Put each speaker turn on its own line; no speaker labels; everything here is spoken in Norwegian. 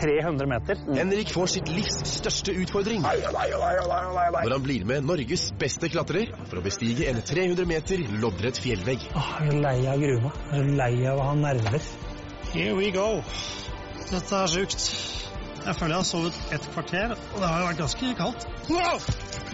300 meter. Mm.
Henrik får sitt livs største utfordring når han blir med Norges beste klatrer for å bestige en 300 meter loddrett fjellvegg.
Åh, jeg er lei av å grue meg. Jeg er lei av å ha nerver.
Here we go. Dette er sjukt. Jeg føler jeg har sovet et kvarter, og det har jo vært ganske kaldt. Wow!